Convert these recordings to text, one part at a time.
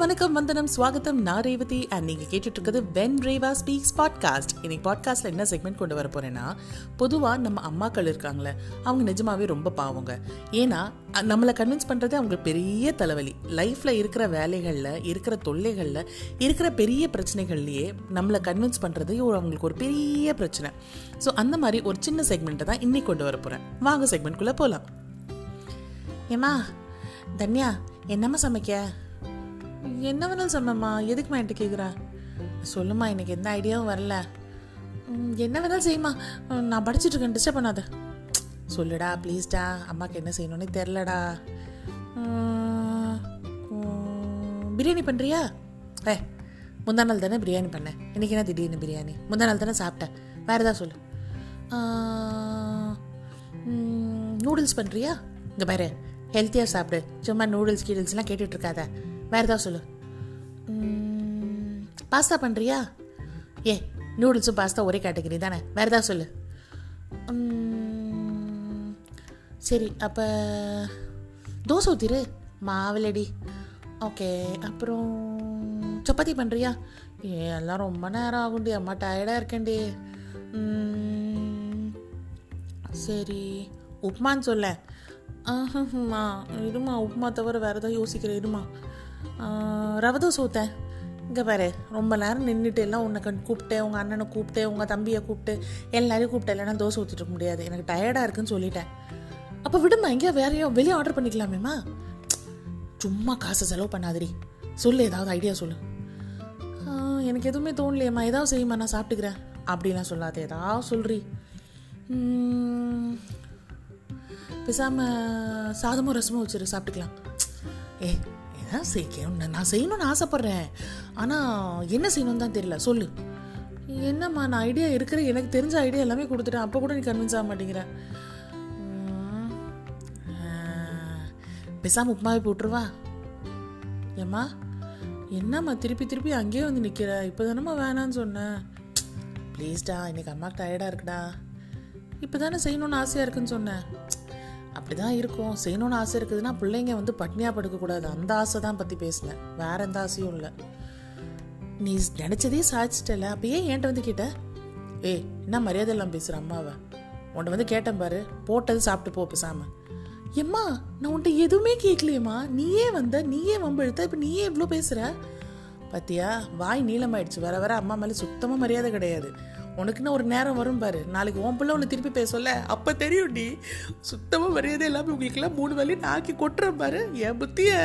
வணக்கம் வந்தனம் ஸ்வாகத்தம் நான் ரேவதி அண்ட் நீங்கள் கேட்டுட்டு இருக்கிறது வென் ரேவா ஸ்பீக்ஸ் பாட்காஸ்ட். இன்னைக்கு பாட்காஸ்ட்ல என்ன செக்மெண்ட் கொண்டு வர போகிறேன்னா பொதுவாக நம்ம அம்மாக்கள் இருக்காங்களே அவங்க நிஜமாவே ரொம்ப பாவங்க. ஏன்னா நம்மளை கன்வின்ஸ் பண்ணுறது அவங்களுக்கு பெரிய தலைவலி. லைஃப்பில் இருக்கிற வேலைகளில் இருக்கிற தொல்லைகளில் இருக்கிற பெரிய பிரச்சனைகள்லையே நம்மளை கன்வின்ஸ் பண்ணுறது ஒரு அவங்களுக்கு ஒரு பெரிய பிரச்சனை. ஸோ அந்த மாதிரி ஒரு சின்ன செக்மெண்ட்டை தான் இன்னைக்கு கொண்டு வர போகிறேன் வாங்க செக்மெண்ட்குள்ளே போகலாம் ஏம்மா தன்யா என்னம்மா சமைக்க? என்ன வேணாலும் சொன்னம்மா எதுக்குமா என்கிட்ட கேட்குற சொல்லுமா எனக்கு எந்த ஐடியாவும் வரல. என்ன வேணாலும் செய்யுமா நான் படிச்சுட்டு இருக்கேன் டிஸ்டர்ப் பண்ணாத. சொல்லுடா ப்ளீஸ்டா அம்மாவுக்கு என்ன செய்யணும்னு தெரிலடா பிரியாணி பண்ணுறியா ஏ முந்தா நாள் தானே பிரியாணி பண்ணேன். இன்னைக்கு என்ன திடீர்னு பிரியாணி? முந்தா நாள் தானே சாப்பிட்டேன். வேறு ஏதாவது சொல்லு. நூடுல்ஸ் பண்ணுறியா இங்கே பாரு ஹெல்த்தியாக சாப்பிடு. சும்மா நூடுல்ஸ் கீடுல்ஸ்லாம் கேட்டுட்டு வேறு ஏதாவது சொல்லு. பாஸ்தா பண்ணுறியா ஏ நூடுல்ஸும் பாஸ்தா ஒரே கேட்டகரி தானே. வேறு ஏதாவது சொல்லு. சரி அப்போ தோசை ஊற்றிரு மாவிலடி. ஓகே அப்புறம் சப்பாத்தி பண்ணுறியா ஏ எல்லாம் ரொம்ப நேரம் ஆகும்டி அம்மா டயர்டாக இருக்கேன்டி. சரி உப்மான்னு சொல்ல ஆஹ்மா இருமா உப்புமா தவிர வேறு ஏதாவது யோசிக்கிறேன் இருமா. ஆஹ், சூத்தேன். தோசை ஊற்றேன் இங்கே பாரு ரொம்ப நேரம் நின்றுட்டு எல்லாம் உன்னை கண் கூப்பிட்டேன் உங்கள் அண்ணனை கூப்பிட்டு உங்கள் தம்பியை கூப்பிட்டு எல்லாரையும் கூப்பிட்டு இல்லைன்னா தோசை ஊற்றிட்டு இருக்க முடியாது. எனக்கு டயர்டாக இருக்குன்னு சொல்லிட்டேன். அப்போ விடுமா எங்கேயா வேறையோ வெளியே ஆர்டர் பண்ணிக்கலாமேம்மா? சும்மா காசை செலவு பண்ணாதிரி சொல்லு ஏதாவது ஐடியா சொல்லு. எனக்கு எதுவுமே தோணலையேம்மா. ஏதாவது செய்யுமா நான் சாப்பிட்டுக்கிறேன். அப்படிலாம் சொல்லாத ஏதாவது சொல்றி. பேசாமல் சாதமும் ரசமும் வச்சிரு சாப்பிட்டுக்கலாம். ஏ ஏதாவது செய்யணும் நான் செய்யணும்னு ஆசைப்பட்றேன். ஆனால் என்ன செய்யணும்னு தான் தெரியல. சொல்லு. என்னம்மா நான் ஐடியா இருக்கிற எனக்கு தெரிஞ்ச ஐடியா எல்லாமே கொடுத்துட்டேன். அப்போ கூட நீ கன்வின்ஸ் ஆக மாட்டேங்கிற. பெசாம ஆஹ், போட்டுருவா. ஏம்மா என்னம்மா திருப்பி திருப்பி அங்கேயே வந்து நிற்கிற இப்போ தானம்மா வேணான்னு சொன்னேன் ப்ளீஸ்டா இன்னைக்கு அம்மாக்கு டயர்டாக இருக்குடா. இப்போ தானே செய்யணும்னு ஆசையாக இருக்குன்னு சொன்னேன் அப்படி தான் இருக்கும். செய்யணும்னு ஆசை இருக்குதுன்னா பிள்ளைங்க வந்து பட்னியாக படுக்கக்கூடாது. அந்த ஆசை தான் பற்றி பேசினேன். வேற எந்த ஆசையும் இல்லை. நீ நினச்சதே சாதிச்சிட்டல. அப்போ ஏன் என்கிட்ட வந்து கேட்ட? ஏய் என்ன மரியாதை எல்லாம் பேசுகிற அம்மாவை? உன்கிட்ட வந்து கேட்டேன் பாரு. போட்டது சாப்பிட்டு போ பேசாம. எம்மா நான் உன்கிட்ட எதுவுமே கேட்கலையேம்மா நீயே வந்த நீயே வம்பு இப்போ நீயே இவ்வளோ பேசுகிற பார்த்தியா வாய் நீளமாயிடுச்சு. வர வர அம்மா மேலே சுத்தமாக மரியாதை கிடையாது. உனக்குன்னு ஒரு நேரம் வரும் பாரு. நாளைக்கு உன் பிள்ளை ஒன்று திருப்பி பேசல? அப்போ தெரியும் டி சுத்தமாக மரியாதை எல்லாமே உங்களுக்கெல்லாம் மூணு வேலையும் நாக்கி கொட்டுறேன் பாரு. என் புத்திய.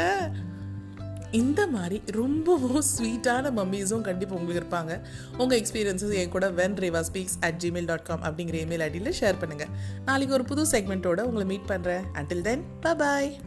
இந்த மாதிரி ரொம்பவும் ஸ்வீட்டான மம்மீஸும் கண்டிப்பாக உங்களுக்கு இருப்பாங்க. உங்கள் எக்ஸ்பீரியன்ஸஸ் என் கூட when Reva speaks at Gmail dot com அப்படிங்கிற இமெயில் ஐடியில் ஷேர் பண்ணுங்கள் நாளைக்கு ஒரு புது செக்மெண்ட்டோட உங்களை மீட் பண்ணுறேன் அண்டில் தென் பாய்